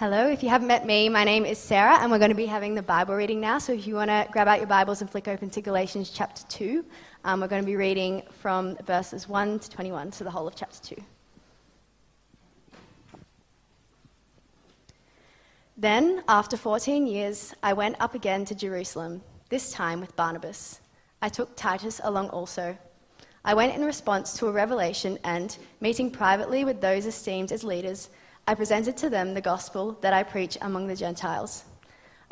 Hello, if you haven't met me, my name is Sarah, and we're going to be having the Bible reading now. So if you want to grab out your Bibles and flick open to Galatians chapter 2, um, we're going to be reading from verses 1 to 21, so the whole of chapter 2. Then, after 14 years, I went up again to Jerusalem, this time with Barnabas. I took Titus along also. I went in response to a revelation and, meeting privately with those esteemed as leaders, I presented to them the gospel that I preach among the Gentiles.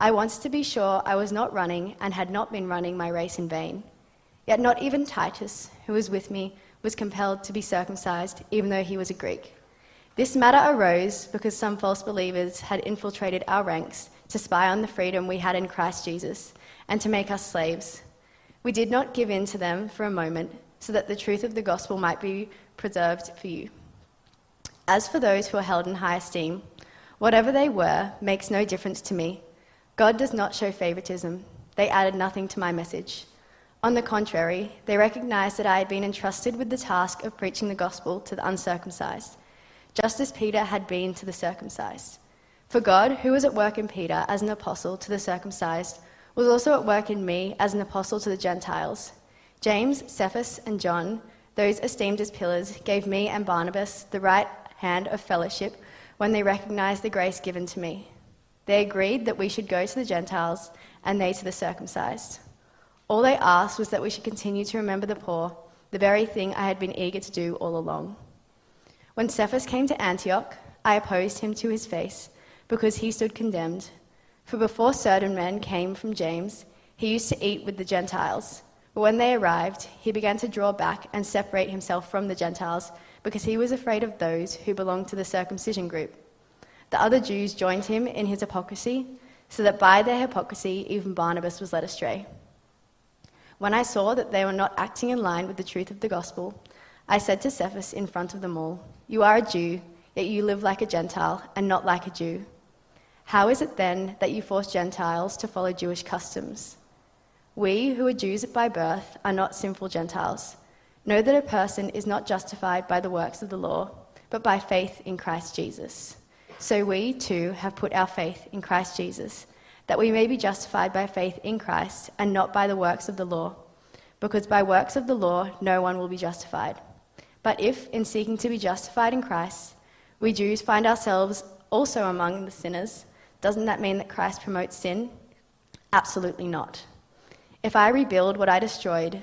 I wanted to be sure I was not running and had not been running my race in vain. Yet not even Titus, who was with me, was compelled to be circumcised, even though he was a Greek. This matter arose because some false believers had infiltrated our ranks to spy on the freedom we had in Christ Jesus and to make us slaves. We did not give in to them for a moment so that the truth of the gospel might be preserved for you. As for those who are held in high esteem, whatever they were makes no difference to me. God does not show favoritism. They added nothing to my message. On the contrary, they recognized that I had been entrusted with the task of preaching the gospel to the uncircumcised, just as Peter had been to the circumcised. For God, who was at work in Peter as an apostle to the circumcised, was also at work in me as an apostle to the Gentiles. James, Cephas, and John, those esteemed as pillars, gave me and Barnabas the right hand of fellowship when they recognized the grace given to me. They agreed that we should go to the Gentiles and they to the circumcised. All they asked was that we should continue to remember the poor, the very thing I had been eager to do all along. When Cephas came to Antioch, I opposed him to his face because he stood condemned. For before certain men came from James, he used to eat with the Gentiles. But when they arrived, he began to draw back and separate himself from the Gentiles because he was afraid of those who belonged to the circumcision group. The other Jews joined him in his hypocrisy, so that by their hypocrisy even Barnabas was led astray. When I saw that they were not acting in line with the truth of the gospel, I said to Cephas in front of them all, You are a Jew, yet you live like a Gentile and not like a Jew. How is it then that you force Gentiles to follow Jewish customs? We, who are Jews by birth, are not sinful Gentiles. Know that a person is not justified by the works of the law, but by faith in Christ Jesus. So we, too, have put our faith in Christ Jesus, that we may be justified by faith in Christ and not by the works of the law, because by works of the law no one will be justified. But if, in seeking to be justified in Christ, we Jews find ourselves also among the sinners, doesn't that mean that Christ promotes sin? Absolutely not. If I rebuild what I destroyed,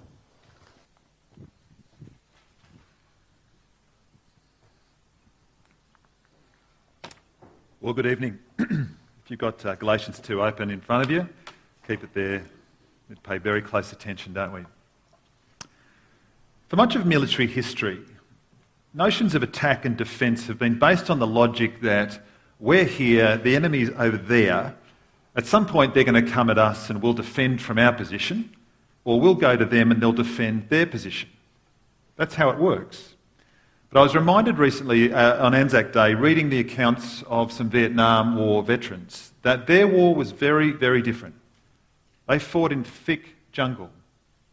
Well, good evening. if you've got uh, Galatians 2 open in front of you, keep it there. We pay very close attention, don't we? For much of military history, notions of attack and defence have been based on the logic that we're here, the enemy's over there. At some point, they're going to come at us and we'll defend from our position, or we'll go to them and they'll defend their position. That's how it works. But I was reminded recently uh, on Anzac Day, reading the accounts of some Vietnam War veterans, that their war was very, very different. They fought in thick jungle,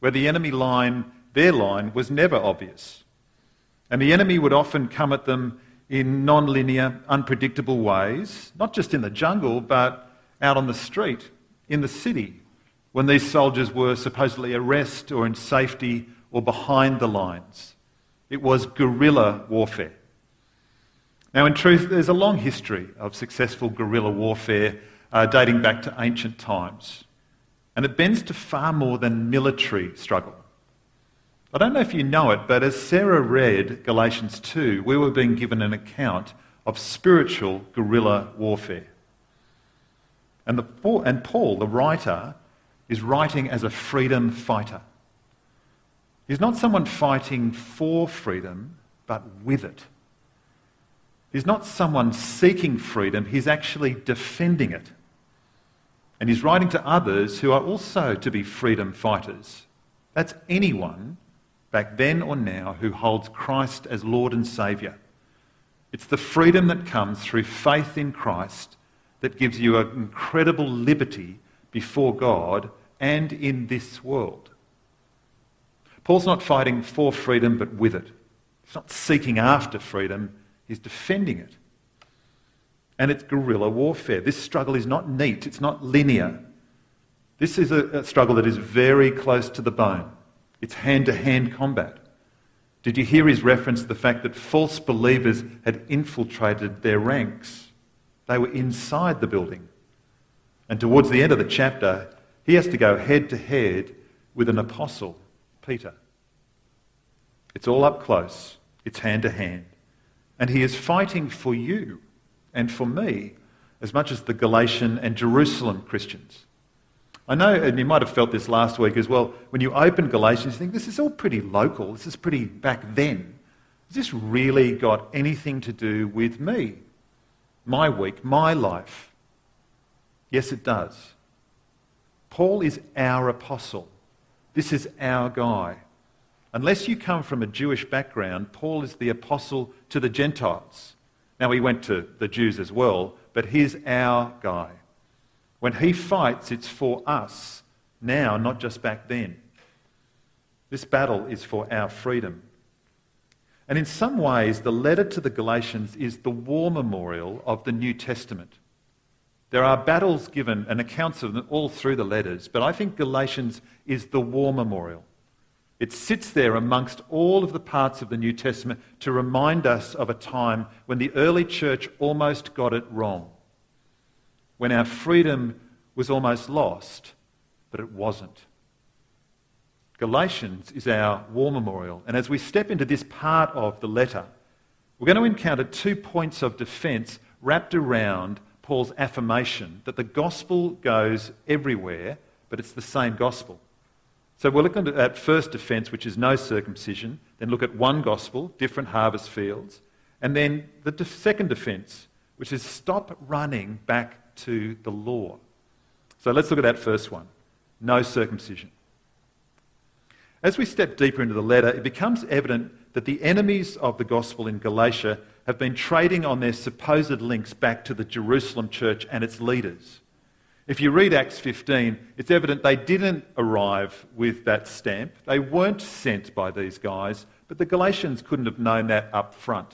where the enemy line, their line, was never obvious. And the enemy would often come at them in non linear, unpredictable ways, not just in the jungle, but out on the street, in the city, when these soldiers were supposedly at rest or in safety or behind the lines. It was guerrilla warfare. Now, in truth, there's a long history of successful guerrilla warfare uh, dating back to ancient times. And it bends to far more than military struggle. I don't know if you know it, but as Sarah read Galatians 2, we were being given an account of spiritual guerrilla warfare. And, the, and Paul, the writer, is writing as a freedom fighter. He's not someone fighting for freedom, but with it. He's not someone seeking freedom, he's actually defending it. And he's writing to others who are also to be freedom fighters. That's anyone, back then or now, who holds Christ as Lord and Saviour. It's the freedom that comes through faith in Christ that gives you an incredible liberty before God and in this world. Paul's not fighting for freedom but with it. He's not seeking after freedom, he's defending it. And it's guerrilla warfare. This struggle is not neat, it's not linear. This is a, a struggle that is very close to the bone. It's hand to hand combat. Did you hear his reference to the fact that false believers had infiltrated their ranks? They were inside the building. And towards the end of the chapter, he has to go head to head with an apostle, Peter. It's all up close, it's hand to hand. And he is fighting for you and for me as much as the Galatian and Jerusalem Christians. I know, and you might have felt this last week as well, when you open Galatians, you think this is all pretty local, this is pretty back then. Has this really got anything to do with me? My week, my life? Yes, it does. Paul is our apostle. This is our guy. Unless you come from a Jewish background, Paul is the apostle to the Gentiles. Now, he went to the Jews as well, but he's our guy. When he fights, it's for us now, not just back then. This battle is for our freedom. And in some ways, the letter to the Galatians is the war memorial of the New Testament. There are battles given and accounts of them all through the letters, but I think Galatians is the war memorial. It sits there amongst all of the parts of the New Testament to remind us of a time when the early church almost got it wrong when our freedom was almost lost, but it wasn't. Galatians is our war memorial. And as we step into this part of the letter, we're going to encounter two points of defense wrapped around Paul's affirmation that the gospel goes everywhere, but it's the same gospel. So we'll look at first defense, which is no circumcision, then look at one gospel, different harvest fields, and then the second defense, which is stop running back to the law. So let's look at that first one no circumcision. As we step deeper into the letter, it becomes evident that the enemies of the gospel in Galatia have been trading on their supposed links back to the Jerusalem church and its leaders. If you read Acts 15, it's evident they didn't arrive with that stamp. They weren't sent by these guys, but the Galatians couldn't have known that up front.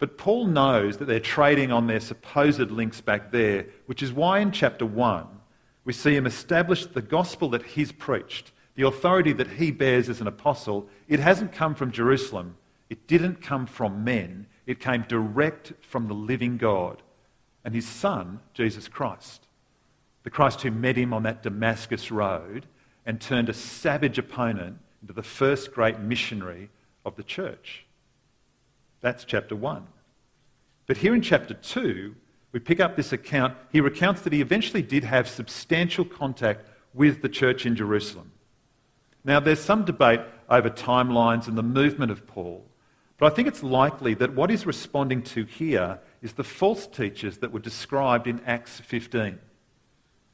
But Paul knows that they're trading on their supposed links back there, which is why in chapter 1 we see him establish the gospel that he's preached, the authority that he bears as an apostle. It hasn't come from Jerusalem, it didn't come from men, it came direct from the living God and his Son, Jesus Christ. The Christ who met him on that Damascus road and turned a savage opponent into the first great missionary of the church. That's chapter 1. But here in chapter 2, we pick up this account. He recounts that he eventually did have substantial contact with the church in Jerusalem. Now, there's some debate over timelines and the movement of Paul, but I think it's likely that what he's responding to here is the false teachers that were described in Acts 15.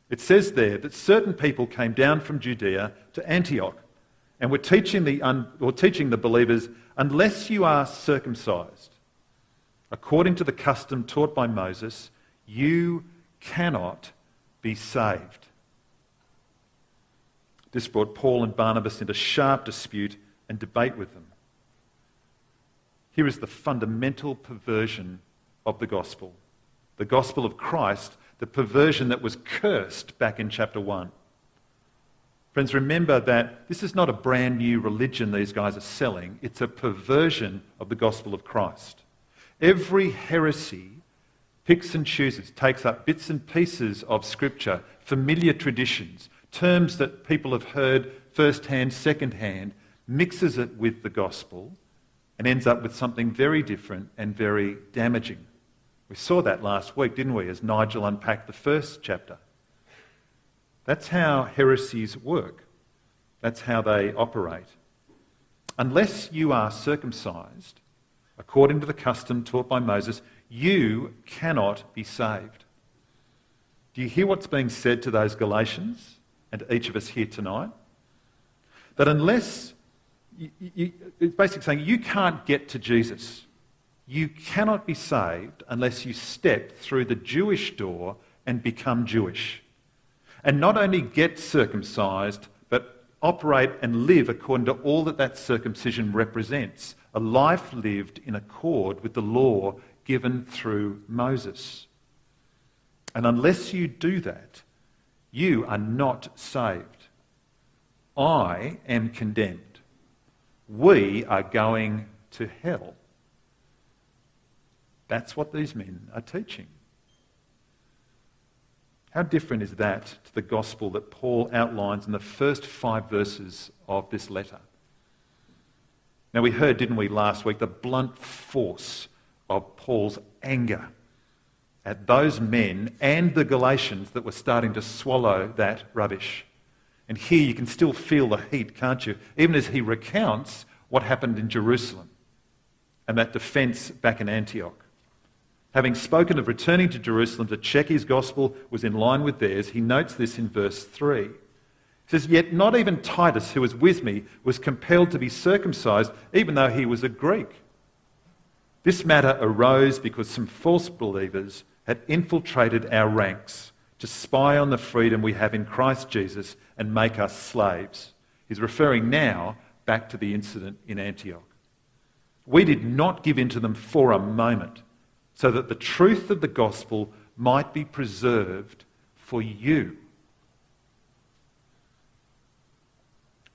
It says there that certain people came down from Judea to Antioch and were teaching the, un, or teaching the believers unless you are circumcised, according to the custom taught by Moses, you cannot be saved. This brought Paul and Barnabas into sharp dispute and debate with them. Here is the fundamental perversion of the gospel the gospel of Christ, the perversion that was cursed back in chapter 1. Friends, remember that this is not a brand new religion these guys are selling, it's a perversion of the gospel of Christ. Every heresy picks and chooses, takes up bits and pieces of scripture, familiar traditions, terms that people have heard first hand, second hand, mixes it with the gospel, and ends up with something very different and very damaging. We saw that last week, didn't we, as Nigel unpacked the first chapter. That's how heresies work. That's how they operate. Unless you are circumcised, according to the custom taught by Moses, you cannot be saved. Do you hear what's being said to those Galatians and to each of us here tonight? That unless, you, you, it's basically saying you can't get to Jesus. You cannot be saved unless you step through the Jewish door and become Jewish. And not only get circumcised, but operate and live according to all that that circumcision represents a life lived in accord with the law given through Moses. And unless you do that, you are not saved. I am condemned. We are going to hell. That's what these men are teaching. How different is that to the gospel that Paul outlines in the first five verses of this letter? Now, we heard, didn't we, last week, the blunt force of Paul's anger at those men and the Galatians that were starting to swallow that rubbish. And here you can still feel the heat, can't you? Even as he recounts what happened in Jerusalem and that defense back in Antioch. Having spoken of returning to Jerusalem to check his gospel was in line with theirs, he notes this in verse 3. He says, Yet not even Titus, who was with me, was compelled to be circumcised, even though he was a Greek. This matter arose because some false believers had infiltrated our ranks to spy on the freedom we have in Christ Jesus and make us slaves. He's referring now back to the incident in Antioch. We did not give in to them for a moment so that the truth of the gospel might be preserved for you.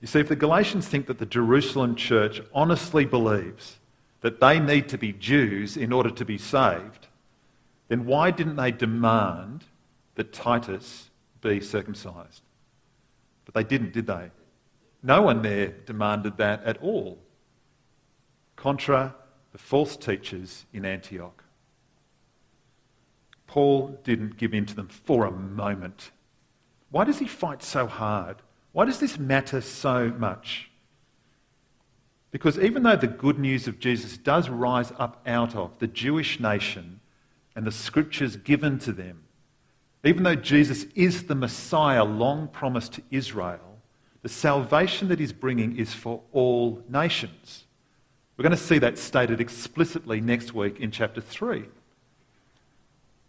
You see, if the Galatians think that the Jerusalem church honestly believes that they need to be Jews in order to be saved, then why didn't they demand that Titus be circumcised? But they didn't, did they? No one there demanded that at all, contra the false teachers in Antioch. Paul didn't give in to them for a moment. Why does he fight so hard? Why does this matter so much? Because even though the good news of Jesus does rise up out of the Jewish nation and the scriptures given to them, even though Jesus is the Messiah long promised to Israel, the salvation that he's bringing is for all nations. We're going to see that stated explicitly next week in chapter 3.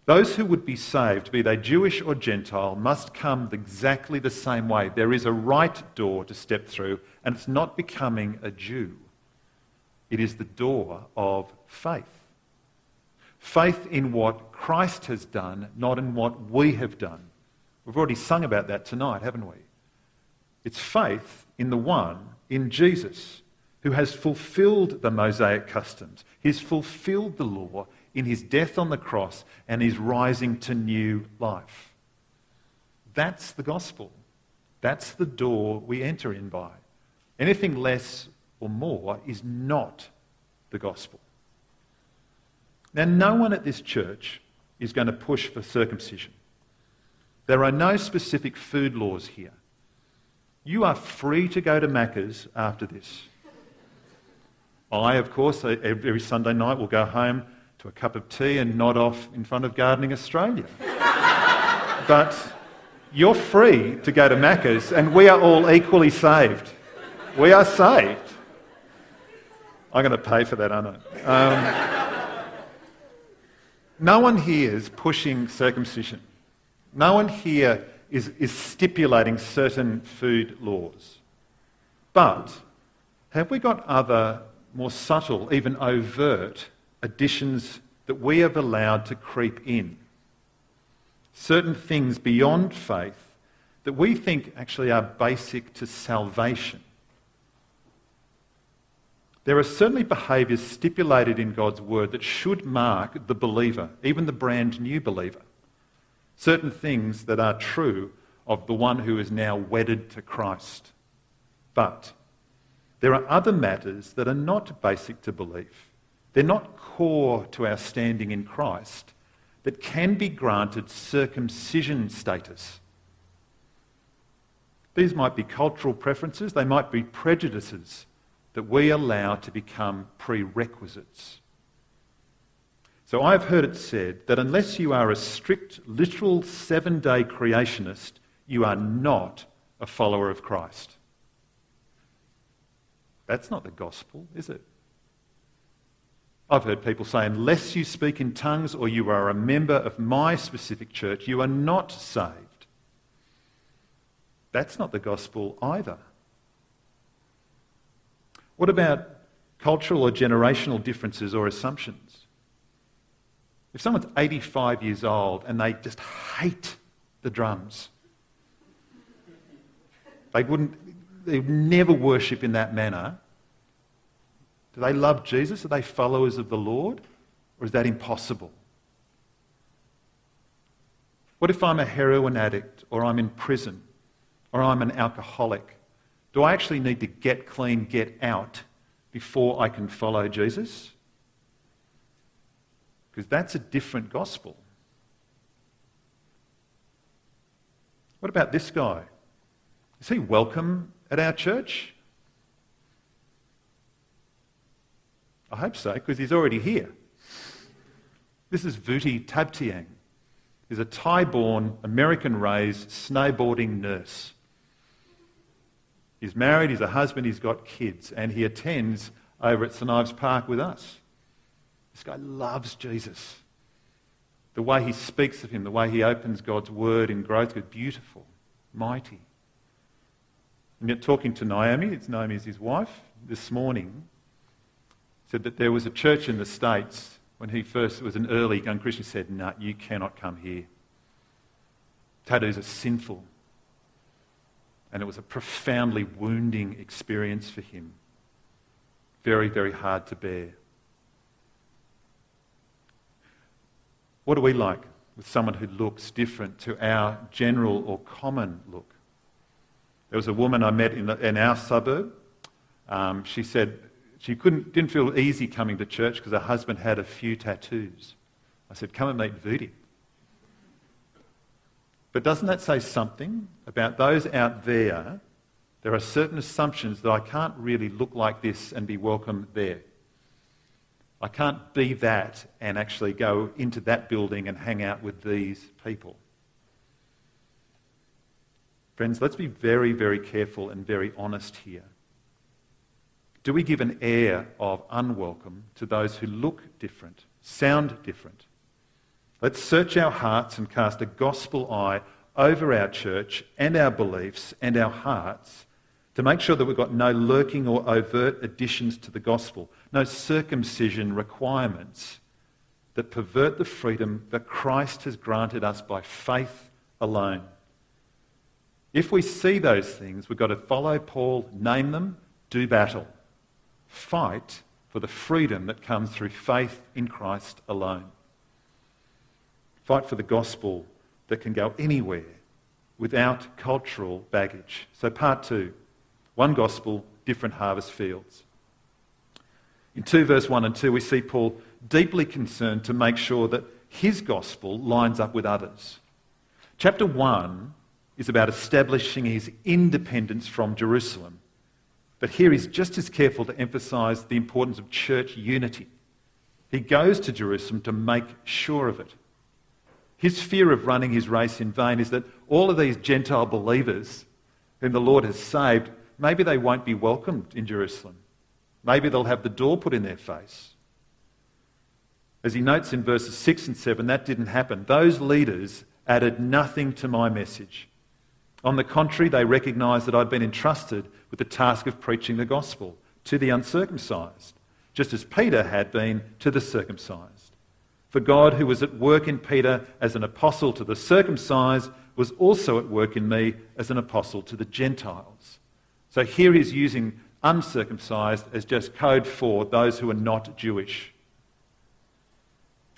Those who would be saved, be they Jewish or Gentile, must come exactly the same way. There is a right door to step through, and it's not becoming a Jew. It is the door of faith. Faith in what Christ has done, not in what we have done. We've already sung about that tonight, haven't we? It's faith in the one, in Jesus, who has fulfilled the Mosaic customs. He's fulfilled the law in his death on the cross and his rising to new life. That's the gospel. That's the door we enter in by. Anything less or more is not the gospel. Now, no one at this church is going to push for circumcision. There are no specific food laws here. You are free to go to Macca's after this. I, of course, every Sunday night will go home to a cup of tea and nod off in front of Gardening Australia. but you're free to go to Macca's, and we are all equally saved. We are saved. I'm going to pay for that, aren't I? Um, no one here is pushing circumcision. No one here is, is stipulating certain food laws. But have we got other, more subtle, even overt additions that we have allowed to creep in. Certain things beyond faith that we think actually are basic to salvation. There are certainly behaviours stipulated in God's word that should mark the believer, even the brand new believer. Certain things that are true of the one who is now wedded to Christ. But there are other matters that are not basic to belief they're not core to our standing in Christ, that can be granted circumcision status. These might be cultural preferences, they might be prejudices that we allow to become prerequisites. So I've heard it said that unless you are a strict, literal seven day creationist, you are not a follower of Christ. That's not the gospel, is it? I've heard people say, unless you speak in tongues or you are a member of my specific church, you are not saved. That's not the gospel either. What about cultural or generational differences or assumptions? If someone's 85 years old and they just hate the drums, they wouldn't, they would never worship in that manner. Do they love Jesus? Are they followers of the Lord? Or is that impossible? What if I'm a heroin addict or I'm in prison or I'm an alcoholic? Do I actually need to get clean, get out before I can follow Jesus? Because that's a different gospel. What about this guy? Is he welcome at our church? I hope so, because he's already here. This is Vuti Tabtiang. He's a Thai born, American raised snowboarding nurse. He's married, he's a husband, he's got kids, and he attends over at St Ives Park with us. This guy loves Jesus. The way he speaks of him, the way he opens God's word in growth is beautiful, mighty. And yet, talking to Naomi, it's Naomi's his wife, this morning, said that there was a church in the States when he first was an early young Christian, said, No, nah, you cannot come here. Tattoos are sinful. And it was a profoundly wounding experience for him. Very, very hard to bear. What are we like with someone who looks different to our general or common look? There was a woman I met in, the, in our suburb. Um, she said she couldn't, didn't feel easy coming to church because her husband had a few tattoos. I said, Come and meet Vuti. But doesn't that say something about those out there? There are certain assumptions that I can't really look like this and be welcome there. I can't be that and actually go into that building and hang out with these people. Friends, let's be very, very careful and very honest here. Do we give an air of unwelcome to those who look different, sound different? Let's search our hearts and cast a gospel eye over our church and our beliefs and our hearts to make sure that we've got no lurking or overt additions to the gospel, no circumcision requirements that pervert the freedom that Christ has granted us by faith alone. If we see those things, we've got to follow Paul, name them, do battle. Fight for the freedom that comes through faith in Christ alone. Fight for the gospel that can go anywhere without cultural baggage. So, part two one gospel, different harvest fields. In 2 verse 1 and 2, we see Paul deeply concerned to make sure that his gospel lines up with others. Chapter 1 is about establishing his independence from Jerusalem. But here he's just as careful to emphasize the importance of church unity. He goes to Jerusalem to make sure of it. His fear of running his race in vain is that all of these Gentile believers whom the Lord has saved maybe they won't be welcomed in Jerusalem. Maybe they'll have the door put in their face. As he notes in verses 6 and 7, that didn't happen. Those leaders added nothing to my message. On the contrary, they recognized that I'd been entrusted with the task of preaching the gospel to the uncircumcised, just as Peter had been to the circumcised. For God, who was at work in Peter as an apostle to the circumcised, was also at work in me as an apostle to the Gentiles. So here he's using uncircumcised as just code for those who are not Jewish.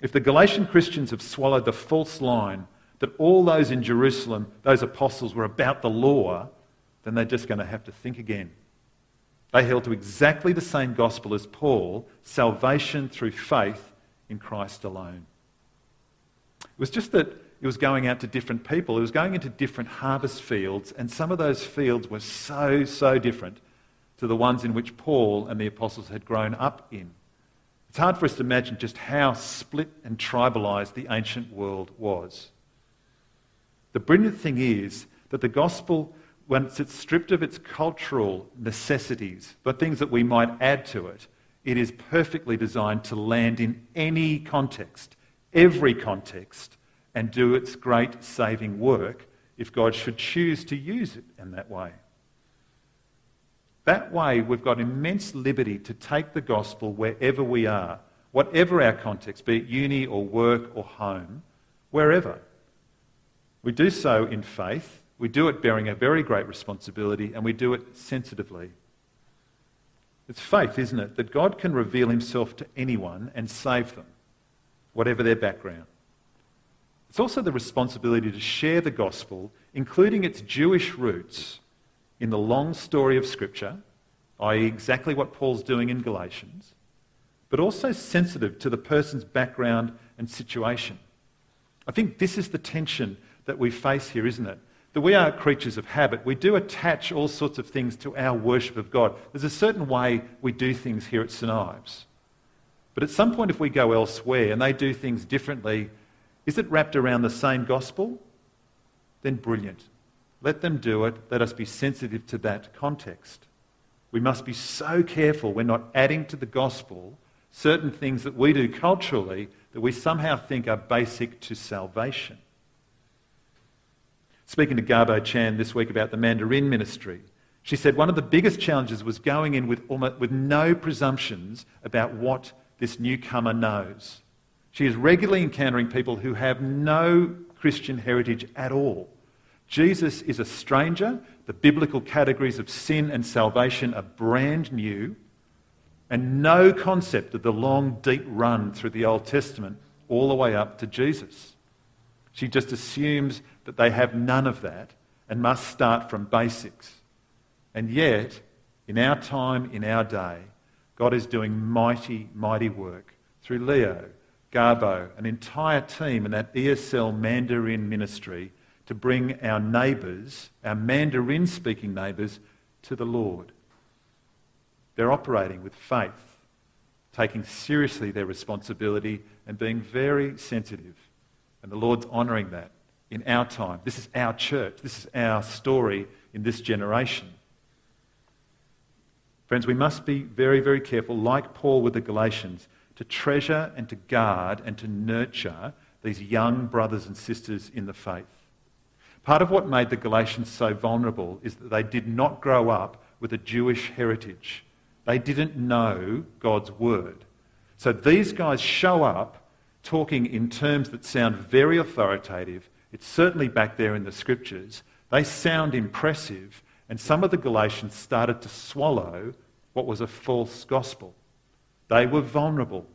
If the Galatian Christians have swallowed the false line that all those in Jerusalem, those apostles, were about the law, then they're just going to have to think again. They held to exactly the same gospel as Paul salvation through faith in Christ alone. It was just that it was going out to different people. It was going into different harvest fields, and some of those fields were so, so different to the ones in which Paul and the apostles had grown up in. It's hard for us to imagine just how split and tribalized the ancient world was. The brilliant thing is that the gospel once it's stripped of its cultural necessities, the things that we might add to it, it is perfectly designed to land in any context, every context, and do its great saving work if God should choose to use it in that way. That way, we've got immense liberty to take the gospel wherever we are, whatever our context, be it uni or work or home, wherever. We do so in faith, we do it bearing a very great responsibility, and we do it sensitively. It's faith, isn't it, that God can reveal himself to anyone and save them, whatever their background. It's also the responsibility to share the gospel, including its Jewish roots, in the long story of Scripture, i.e., exactly what Paul's doing in Galatians, but also sensitive to the person's background and situation. I think this is the tension that we face here, isn't it? That we are creatures of habit. We do attach all sorts of things to our worship of God. There's a certain way we do things here at St Ives. But at some point, if we go elsewhere and they do things differently, is it wrapped around the same gospel? Then brilliant. Let them do it. Let us be sensitive to that context. We must be so careful we're not adding to the gospel certain things that we do culturally that we somehow think are basic to salvation. Speaking to Garbo Chan this week about the Mandarin ministry, she said one of the biggest challenges was going in with, almost, with no presumptions about what this newcomer knows. She is regularly encountering people who have no Christian heritage at all. Jesus is a stranger. The biblical categories of sin and salvation are brand new. And no concept of the long, deep run through the Old Testament all the way up to Jesus. She just assumes that they have none of that and must start from basics. And yet, in our time, in our day, God is doing mighty, mighty work through Leo, Garbo, an entire team in that ESL Mandarin ministry to bring our neighbours, our Mandarin speaking neighbours, to the Lord. They're operating with faith, taking seriously their responsibility and being very sensitive. And the Lord's honouring that in our time. This is our church. This is our story in this generation. Friends, we must be very, very careful, like Paul with the Galatians, to treasure and to guard and to nurture these young brothers and sisters in the faith. Part of what made the Galatians so vulnerable is that they did not grow up with a Jewish heritage. They didn't know God's word. So these guys show up talking in terms that sound very authoritative. It's certainly back there in the scriptures. They sound impressive, and some of the Galatians started to swallow what was a false gospel. They were vulnerable,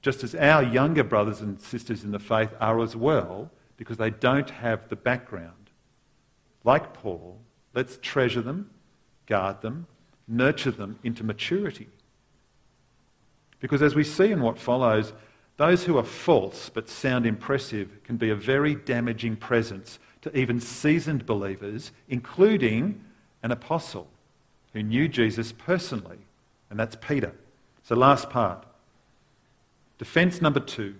just as our younger brothers and sisters in the faith are as well, because they don't have the background. Like Paul, let's treasure them, guard them, nurture them into maturity. Because as we see in what follows, those who are false but sound impressive can be a very damaging presence to even seasoned believers, including an apostle who knew Jesus personally, and that's Peter. So, last part. Defense number two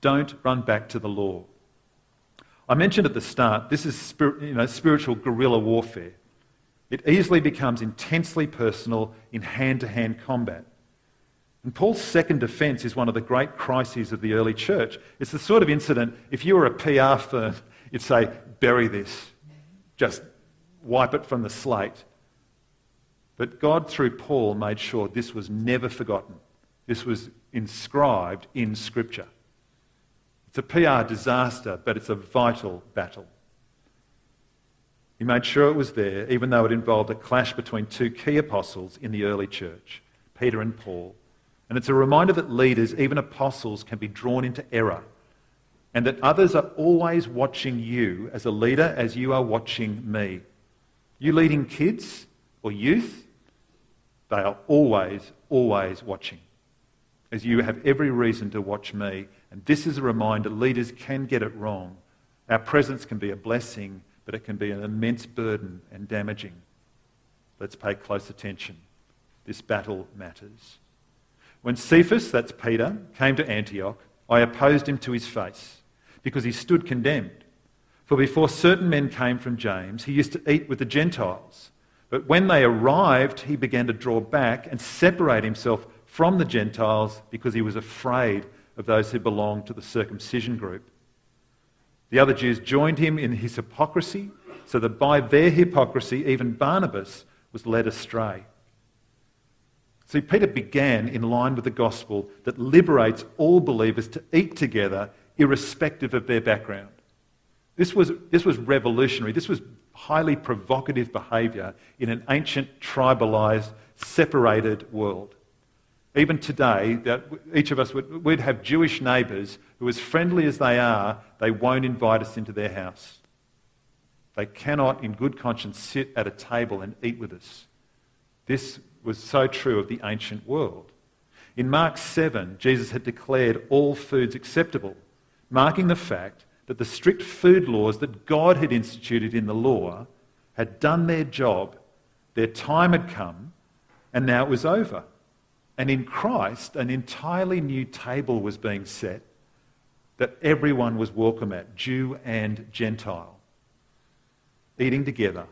don't run back to the law. I mentioned at the start, this is you know, spiritual guerrilla warfare. It easily becomes intensely personal in hand to hand combat. And Paul's second defense is one of the great crises of the early church. It's the sort of incident, if you were a PR firm, you'd say, bury this, just wipe it from the slate. But God, through Paul, made sure this was never forgotten. This was inscribed in Scripture. It's a PR disaster, but it's a vital battle. He made sure it was there, even though it involved a clash between two key apostles in the early church, Peter and Paul. And it's a reminder that leaders, even apostles, can be drawn into error and that others are always watching you as a leader as you are watching me. You leading kids or youth, they are always, always watching as you have every reason to watch me. And this is a reminder leaders can get it wrong. Our presence can be a blessing, but it can be an immense burden and damaging. Let's pay close attention. This battle matters. When Cephas, that's Peter, came to Antioch, I opposed him to his face because he stood condemned. For before certain men came from James, he used to eat with the Gentiles. But when they arrived, he began to draw back and separate himself from the Gentiles because he was afraid of those who belonged to the circumcision group. The other Jews joined him in his hypocrisy, so that by their hypocrisy, even Barnabas was led astray. See, Peter began in line with the gospel that liberates all believers to eat together, irrespective of their background. This was, this was revolutionary. This was highly provocative behaviour in an ancient, tribalised, separated world. Even today, that each of us would we'd have Jewish neighbours who, as friendly as they are, they won't invite us into their house. They cannot, in good conscience, sit at a table and eat with us. This was so true of the ancient world. In Mark 7, Jesus had declared all foods acceptable, marking the fact that the strict food laws that God had instituted in the law had done their job, their time had come, and now it was over. And in Christ, an entirely new table was being set that everyone was welcome at, Jew and Gentile, eating together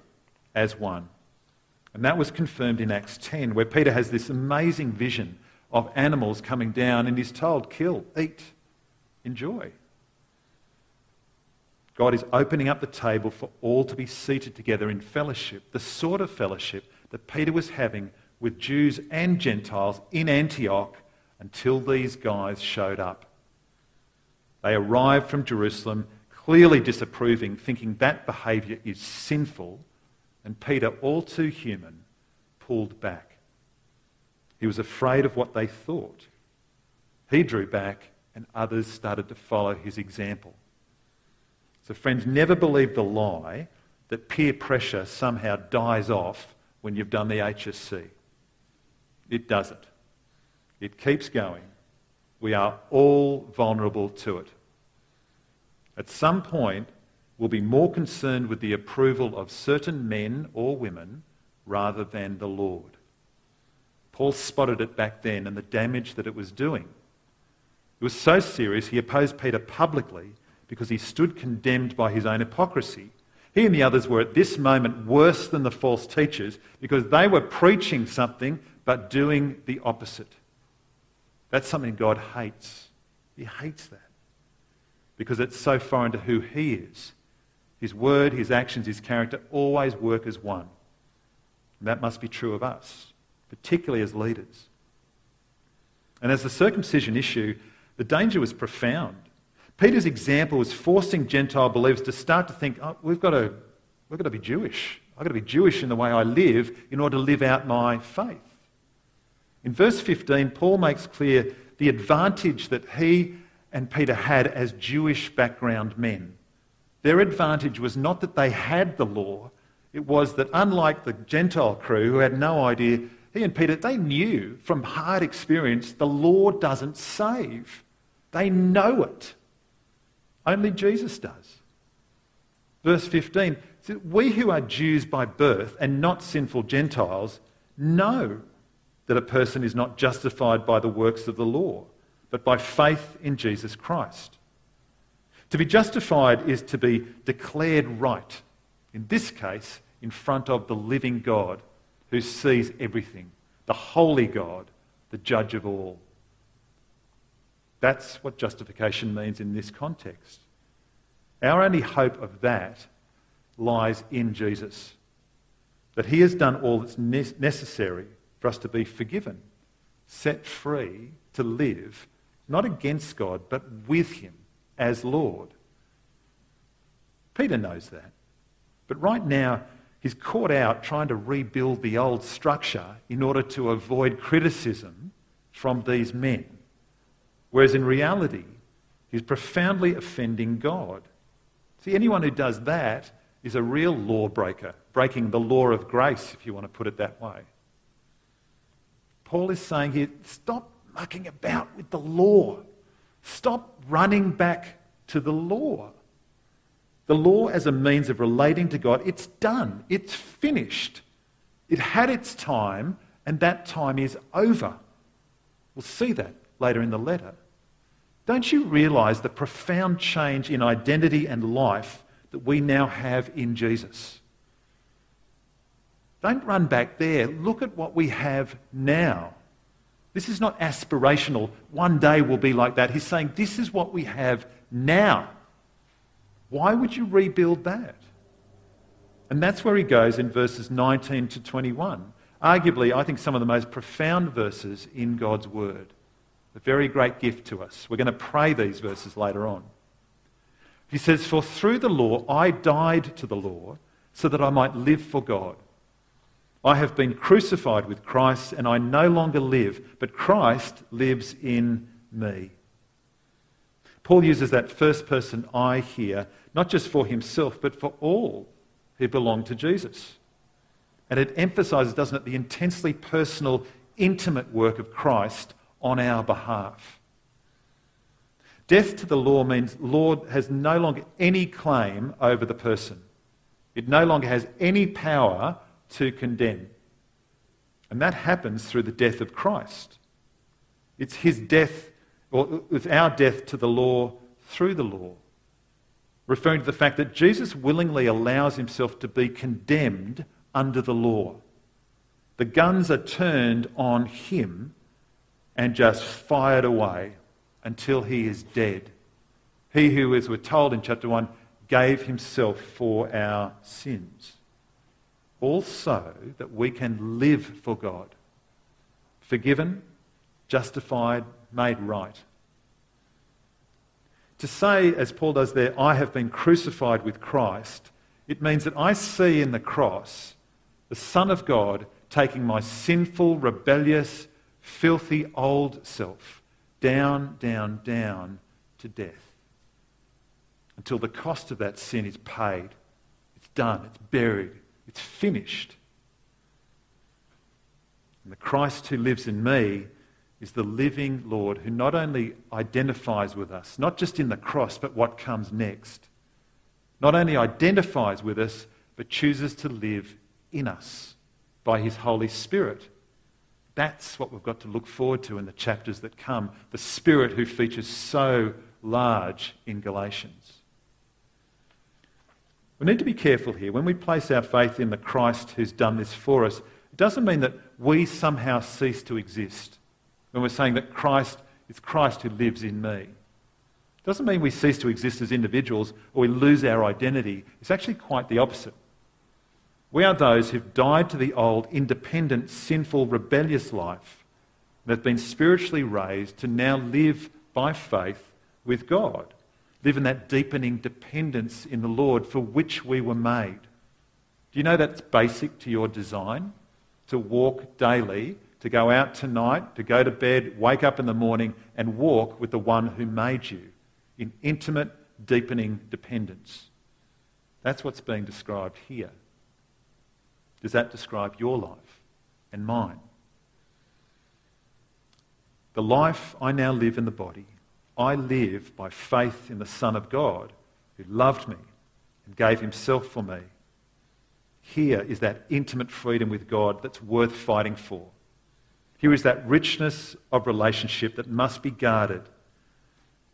as one. And that was confirmed in Acts 10, where Peter has this amazing vision of animals coming down and he's told, kill, eat, enjoy. God is opening up the table for all to be seated together in fellowship, the sort of fellowship that Peter was having with Jews and Gentiles in Antioch until these guys showed up. They arrived from Jerusalem clearly disapproving, thinking that behaviour is sinful, and Peter, all too human, pulled back. He was afraid of what they thought. He drew back, and others started to follow his example. So, friends, never believe the lie that peer pressure somehow dies off when you've done the HSC. It doesn't. It keeps going. We are all vulnerable to it. At some point, we'll be more concerned with the approval of certain men or women rather than the Lord. Paul spotted it back then and the damage that it was doing. It was so serious, he opposed Peter publicly because he stood condemned by his own hypocrisy. He and the others were at this moment worse than the false teachers because they were preaching something but doing the opposite. That's something God hates. He hates that because it's so foreign to who He is. His word, His actions, His character always work as one. And that must be true of us, particularly as leaders. And as the circumcision issue, the danger was profound. Peter's example was forcing Gentile believers to start to think, oh, we've, got to, we've got to be Jewish. I've got to be Jewish in the way I live in order to live out my faith. In verse 15, Paul makes clear the advantage that he and Peter had as Jewish background men. Their advantage was not that they had the law, it was that unlike the Gentile crew who had no idea, he and Peter, they knew from hard experience the law doesn't save. They know it. Only Jesus does. Verse 15 We who are Jews by birth and not sinful Gentiles know that a person is not justified by the works of the law, but by faith in Jesus Christ. To be justified is to be declared right, in this case, in front of the living God who sees everything, the holy God, the judge of all. That's what justification means in this context. Our only hope of that lies in Jesus. That he has done all that's necessary for us to be forgiven, set free to live, not against God, but with him as Lord. Peter knows that. But right now, he's caught out trying to rebuild the old structure in order to avoid criticism from these men. Whereas in reality, he's profoundly offending God. See, anyone who does that is a real lawbreaker, breaking the law of grace, if you want to put it that way. Paul is saying here stop mucking about with the law. Stop running back to the law. The law, as a means of relating to God, it's done, it's finished. It had its time, and that time is over. We'll see that later in the letter. Don't you realize the profound change in identity and life that we now have in Jesus. Don't run back there. Look at what we have now. This is not aspirational. One day we'll be like that. He's saying this is what we have now. Why would you rebuild that? And that's where he goes in verses 19 to 21. Arguably, I think some of the most profound verses in God's Word. A very great gift to us. We're going to pray these verses later on. He says, For through the law I died to the law so that I might live for God. I have been crucified with Christ and I no longer live, but Christ lives in me. Paul uses that first person I here, not just for himself, but for all who belong to Jesus. And it emphasizes, doesn't it, the intensely personal, intimate work of Christ on our behalf. Death to the law means Lord has no longer any claim over the person. It no longer has any power to condemn. And that happens through the death of Christ. It's his death, or it's our death to the law through the law. Referring to the fact that Jesus willingly allows himself to be condemned under the law. The guns are turned on him and just fired away until he is dead. He who, as we're told in chapter 1, gave himself for our sins. Also, that we can live for God, forgiven, justified, made right. To say, as Paul does there, I have been crucified with Christ, it means that I see in the cross the Son of God taking my sinful, rebellious, filthy old self down, down, down to death. Until the cost of that sin is paid. It's done, it's buried, it's finished. And the Christ who lives in me is the living Lord who not only identifies with us, not just in the cross, but what comes next. Not only identifies with us, but chooses to live in us by his Holy Spirit. That's what we've got to look forward to in the chapters that come. The Spirit who features so large in Galatians. We need to be careful here. When we place our faith in the Christ who's done this for us, it doesn't mean that we somehow cease to exist. When we're saying that Christ is Christ who lives in me. It doesn't mean we cease to exist as individuals or we lose our identity. It's actually quite the opposite. We are those who've died to the old, independent, sinful, rebellious life and have been spiritually raised to now live by faith with God. Live in that deepening dependence in the Lord for which we were made. Do you know that's basic to your design? To walk daily, to go out tonight, to go to bed, wake up in the morning, and walk with the one who made you in intimate, deepening dependence. That's what's being described here. Does that describe your life and mine? The life I now live in the body, I live by faith in the Son of God who loved me and gave himself for me. Here is that intimate freedom with God that's worth fighting for. Here is that richness of relationship that must be guarded.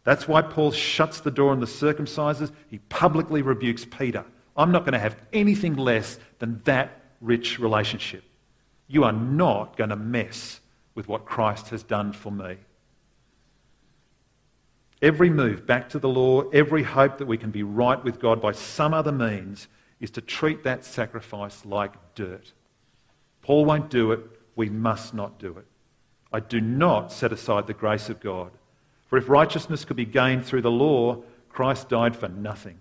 That's why Paul shuts the door on the circumcises. He publicly rebukes Peter. I'm not going to have anything less than that rich relationship. You are not going to mess with what Christ has done for me. Every move back to the law, every hope that we can be right with God by some other means is to treat that sacrifice like dirt. Paul won't do it. We must not do it. I do not set aside the grace of God. For if righteousness could be gained through the law, Christ died for nothing.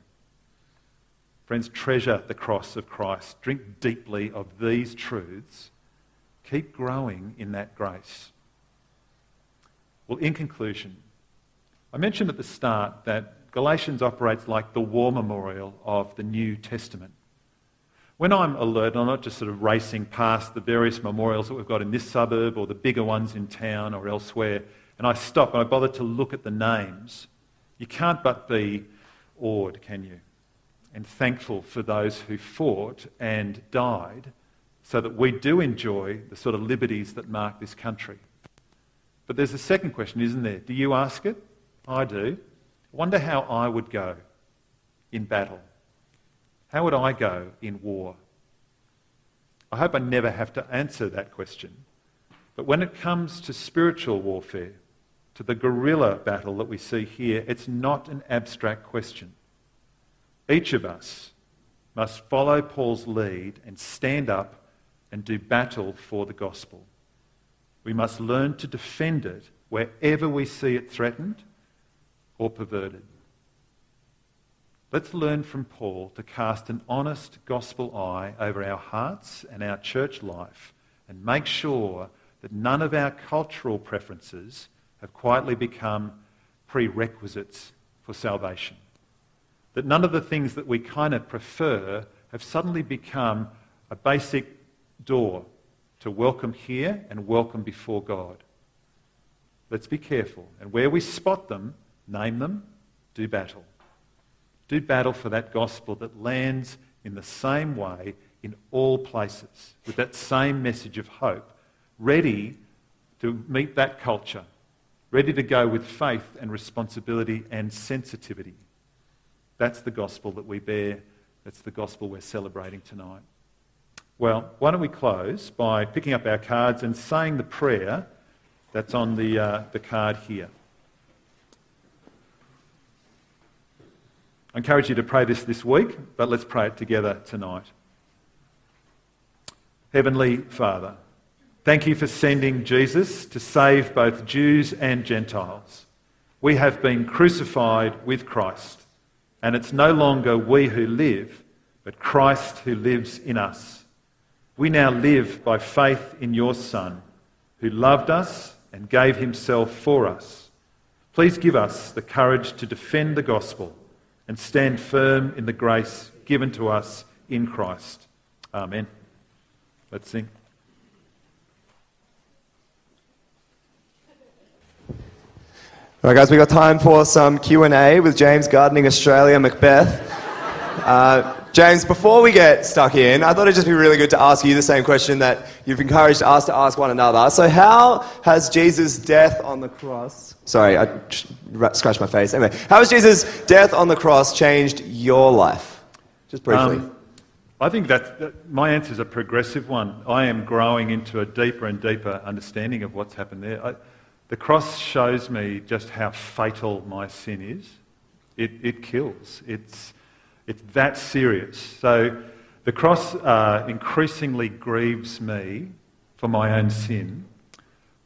Friends, treasure the cross of Christ. Drink deeply of these truths. Keep growing in that grace. Well, in conclusion, I mentioned at the start that Galatians operates like the war memorial of the New Testament. When I'm alert, I'm not just sort of racing past the various memorials that we've got in this suburb or the bigger ones in town or elsewhere, and I stop and I bother to look at the names, you can't but be awed, can you? and thankful for those who fought and died so that we do enjoy the sort of liberties that mark this country. But there's a second question, isn't there? Do you ask it? I do. Wonder how I would go in battle. How would I go in war? I hope I never have to answer that question. But when it comes to spiritual warfare, to the guerrilla battle that we see here, it's not an abstract question. Each of us must follow Paul's lead and stand up and do battle for the gospel. We must learn to defend it wherever we see it threatened or perverted. Let's learn from Paul to cast an honest gospel eye over our hearts and our church life and make sure that none of our cultural preferences have quietly become prerequisites for salvation. That none of the things that we kind of prefer have suddenly become a basic door to welcome here and welcome before God. Let's be careful. And where we spot them, name them, do battle. Do battle for that gospel that lands in the same way in all places, with that same message of hope, ready to meet that culture, ready to go with faith and responsibility and sensitivity. That's the gospel that we bear. That's the gospel we're celebrating tonight. Well, why don't we close by picking up our cards and saying the prayer that's on the, uh, the card here. I encourage you to pray this this week, but let's pray it together tonight. Heavenly Father, thank you for sending Jesus to save both Jews and Gentiles. We have been crucified with Christ, and it's no longer we who live, but Christ who lives in us. We now live by faith in your Son, who loved us and gave himself for us. Please give us the courage to defend the gospel and stand firm in the grace given to us in Christ. Amen. Let's sing. All right, guys, we've got time for some Q and A with James Gardening Australia Macbeth. Uh, James, before we get stuck in, I thought it'd just be really good to ask you the same question that you've encouraged us to ask one another. So, how has Jesus' death on the cross. Sorry, I scratched my face. Anyway, how has Jesus' death on the cross changed your life? Just briefly. Um, I think that, that my answer is a progressive one. I am growing into a deeper and deeper understanding of what's happened there. I, the cross shows me just how fatal my sin is. It, it kills. It's it's that serious. So the cross uh, increasingly grieves me for my own sin,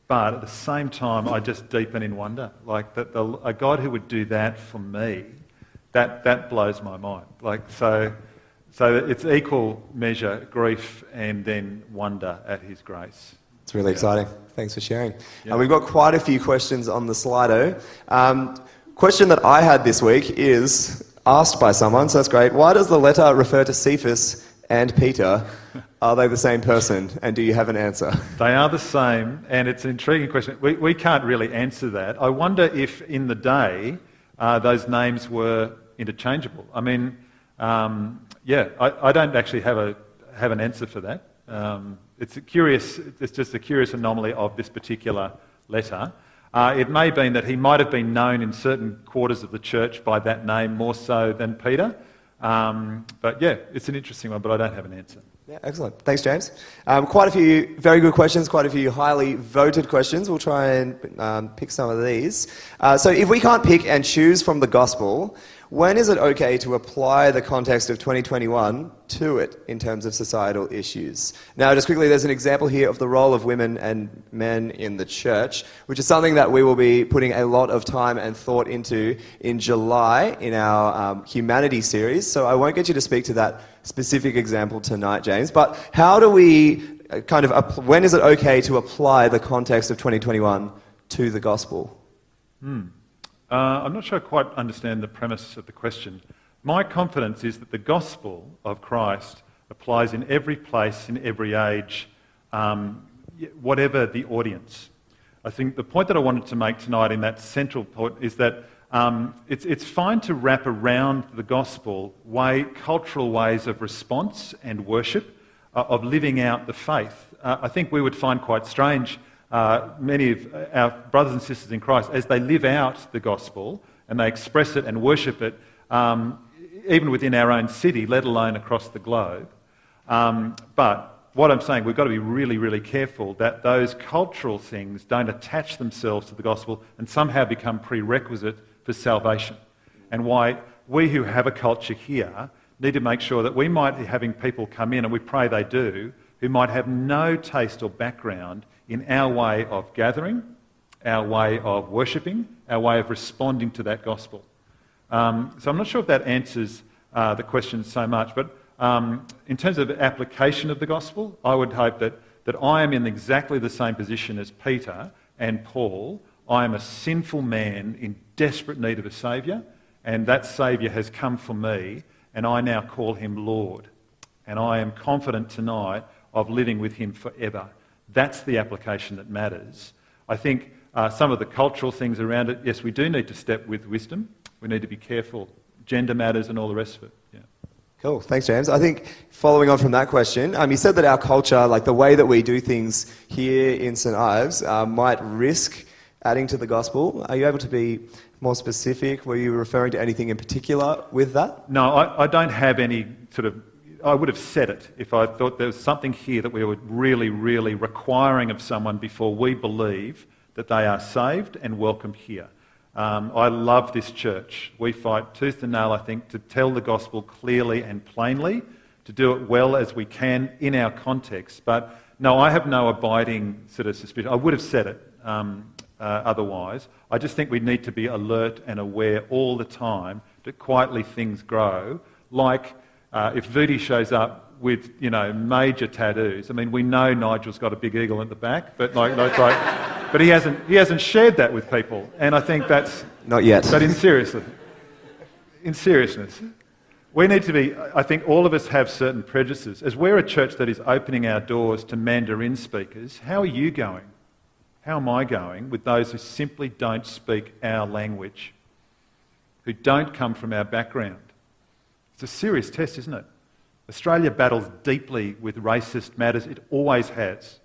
but at the same time, I just deepen in wonder. Like that, the, a God who would do that for me, that, that blows my mind. Like so, so it's equal measure grief and then wonder at His grace. It's really yeah. exciting. Thanks for sharing. Yeah. Uh, we've got quite a few questions on the Slido. Um, question that I had this week is asked by someone, so that's great. Why does the letter refer to Cephas and Peter? Are they the same person? And do you have an answer? They are the same, and it's an intriguing question. We, we can't really answer that. I wonder if in the day uh, those names were interchangeable. I mean, um, yeah, I, I, don't actually have, a, have an answer for that. Um, it's, a curious, it's just a curious anomaly of this particular letter. Uh, it may have been that he might have been known in certain quarters of the church by that name more so than Peter. Um, but yeah, it's an interesting one, but I don't have an answer. Yeah, excellent. Thanks, James. Um, quite a few very good questions, quite a few highly voted questions. We'll try and um, pick some of these. Uh, so, if we can't pick and choose from the gospel, when is it okay to apply the context of 2021 to it in terms of societal issues? Now, just quickly, there's an example here of the role of women and men in the church, which is something that we will be putting a lot of time and thought into in July in our um, Humanity series. So I won't get you to speak to that specific example tonight, James. But how do we uh, kind of, when is it okay to apply the context of 2021 to the gospel? Hmm. Uh, I'm not sure I quite understand the premise of the question. My confidence is that the gospel of Christ applies in every place, in every age, um, whatever the audience. I think the point that I wanted to make tonight in that central point is that um, it's, it's fine to wrap around the gospel way, cultural ways of response and worship, uh, of living out the faith. Uh, I think we would find quite strange uh, many of our brothers and sisters in Christ, as they live out the gospel and they express it and worship it, um, even within our own city, let alone across the globe. Um, but what I'm saying, we've got to be really, really careful that those cultural things don't attach themselves to the gospel and somehow become prerequisite for salvation. And why we who have a culture here need to make sure that we might be having people come in, and we pray they do, who might have no taste or background in our way of gathering, our way of worshipping, our way of responding to that gospel. Um, so I'm not sure if that answers uh, the question so much, but um, in terms of application of the gospel, I would hope that, that I am in exactly the same position as Peter and Paul. I am a sinful man in desperate need of a Saviour, and that Saviour has come for me, and I now call him Lord. And I am confident tonight of living with him forever. That's the application that matters. I think uh, some of the cultural things around it, yes, we do need to step with wisdom. We need to be careful. Gender matters and all the rest of it. Yeah. Cool. Thanks, James. I think following on from that question, um, you said that our culture, like the way that we do things here in St. Ives, uh, might risk adding to the gospel. Are you able to be more specific? Were you referring to anything in particular with that? No, I, I don't have any sort of. I would have said it if I thought there was something here that we were really, really requiring of someone before we believe that they are saved and welcome here. Um, I love this church. We fight tooth and nail, I think, to tell the gospel clearly and plainly, to do it well as we can in our context. But no, I have no abiding sort of suspicion. I would have said it um, uh, otherwise. I just think we need to be alert and aware all the time that quietly things grow. Like uh, if Vudi shows up with you know major tattoos. I mean, we know Nigel's got a big eagle at the back, but like, like, like, but he hasn't he hasn't shared that with people, and I think that's not yet. But in seriousness, in seriousness, we need to be. I think all of us have certain prejudices. As we're a church that is opening our doors to Mandarin speakers, how are you going? How am I going with those who simply don't speak our language, who don't come from our background? It's a serious test, isn't it? Australia battles deeply with racist matters. It always has.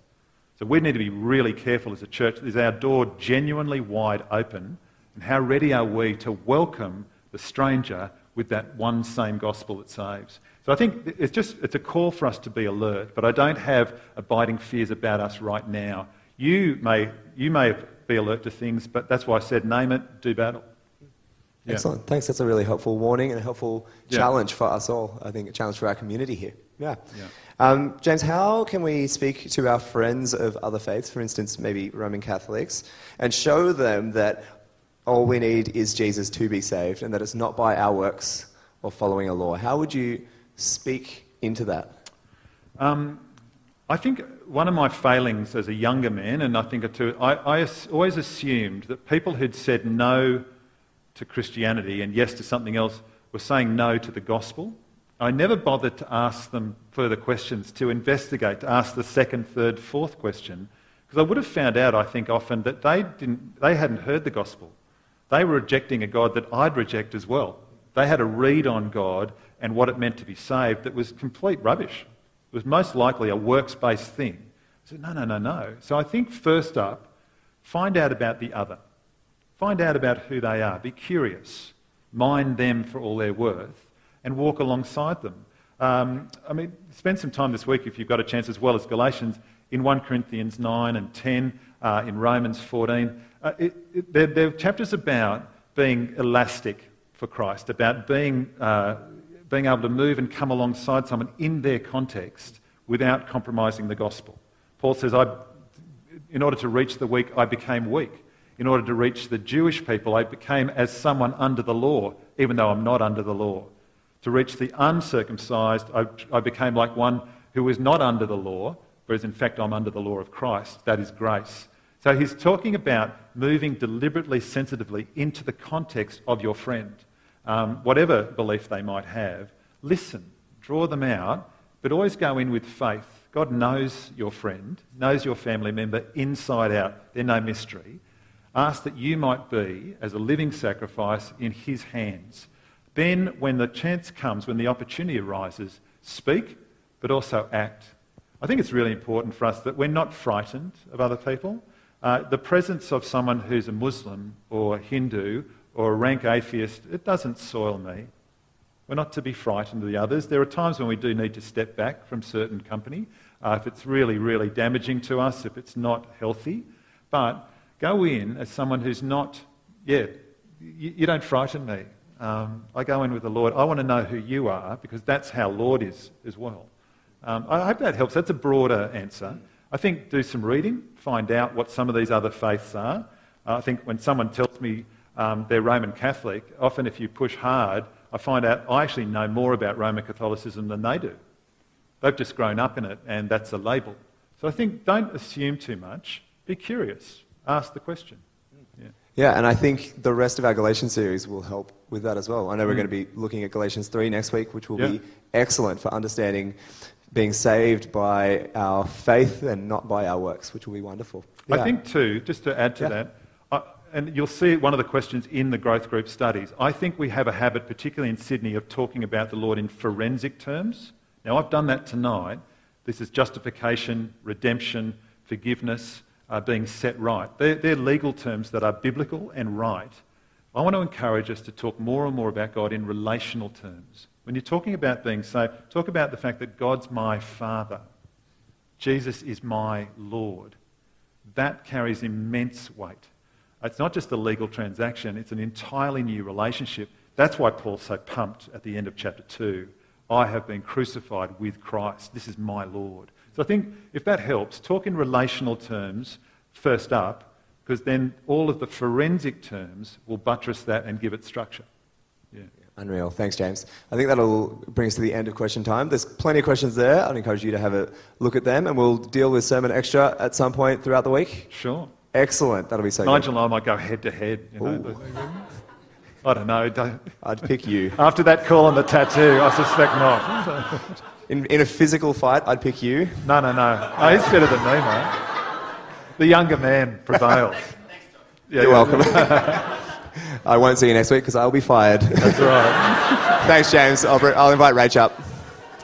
So we need to be really careful as a church. Is our door genuinely wide open? And how ready are we to welcome the stranger with that one same gospel that saves? So I think it's just it's a call for us to be alert, but I don't have abiding fears about us right now. You may, you may be alert to things, but that's why I said name it, do battle. Yeah. Excellent. Thanks. That's a really helpful warning and a helpful yeah. challenge for us all. I think a challenge for our community here. Yeah. yeah. Um, James, how can we speak to our friends of other faiths, for instance, maybe Roman Catholics, and show them that all we need is Jesus to be saved and that it's not by our works or following a law? How would you speak into that? Um, I think one of my failings as a younger man, and I think too, I, I always assumed that people who'd said no to Christianity and yes to something else were saying no to the gospel. I never bothered to ask them further questions, to investigate, to ask the second, third, fourth question, because I would have found out, I think, often that they, didn't, they hadn't heard the gospel. They were rejecting a God that I'd reject as well. They had a read on God and what it meant to be saved that was complete rubbish. It was most likely a works based thing. I said, no, no, no, no. So I think first up, find out about the other. Find out about who they are. Be curious. Mind them for all they're worth and walk alongside them. Um, I mean, spend some time this week if you've got a chance, as well as Galatians, in 1 Corinthians 9 and 10, uh, in Romans 14. Uh, it, it, they're, they're, chapters about being elastic for Christ, about being, uh, being able to move and come alongside someone in their context without compromising the gospel. Paul says, I, in order to reach the weak, I became weak in order to reach the Jewish people, I became as someone under the law, even though I'm not under the law. To reach the uncircumcised, I, I became like one who was not under the law, whereas in fact I'm under the law of Christ. That is grace. So he's talking about moving deliberately, sensitively into the context of your friend. Um, whatever belief they might have, listen, draw them out, but always go in with faith. God knows your friend, knows your family member inside out. They're no mystery. Ask that you might be as a living sacrifice in His hands. Then, when the chance comes, when the opportunity arises, speak, but also act. I think it's really important for us that we're not frightened of other people. Uh, the presence of someone who's a Muslim or Hindu or a rank atheist, it doesn't soil me. We're not to be frightened of the others. There are times when we do need to step back from certain company uh, if it's really, really damaging to us, if it's not healthy. But go in as someone who's not, yeah, you, you don't frighten me. Um, I go in with the Lord. I want to know who you are because that's how Lord is as well. Um, I hope that helps. That's a broader answer. I think do some reading, find out what some of these other faiths are. Uh, I think when someone tells me um, they're Roman Catholic, often if you push hard, I find out I actually know more about Roman Catholicism than they do. They've just grown up in it, and that's a label. So I think don't assume too much. Be curious. Ask the question. Yeah. yeah, and I think the rest of our Galatians series will help with that as well. I know we're mm. going to be looking at Galatians 3 next week, which will yeah. be excellent for understanding being saved by our faith and not by our works, which will be wonderful. Yeah. I think, too, just to add to that, and you'll see one of the questions in the growth group studies. I think we have a habit, particularly in Sydney, of talking about the Lord in forensic terms. Now, I've done that tonight. This is justification, redemption, forgiveness, uh, being set right. They're, they're legal terms that are biblical and right. I want to encourage us to talk more and more about God in relational terms. When you're talking about being saved, talk about the fact that God's my Father. Jesus is my Lord. That carries immense weight. It's not just a legal transaction, it's an entirely new relationship. That's why Paul's so pumped at the end of chapter 2. I have been crucified with Christ. This is my Lord. So I think if that helps, talk in relational terms first up, because then all of the forensic terms will buttress that and give it structure. Yeah. Unreal. Thanks, James. I think that'll bring us to the end of question time. There's plenty of questions there. I'd encourage you to have a look at them, and we'll deal with Sermon Extra at some point throughout the week. Sure. Excellent. That'll be so Nigel good. and I might go head to head. I don't know. Don't. I'd pick you. After that call on the tattoo, I suspect not. in, in a physical fight, I'd pick you. No, no, no. Oh, he's better than me, mate. The younger man prevails. Yeah, You're welcome. I won't see you next week because I'll be fired. That's right. Thanks, James. I'll, I'll invite Rach up.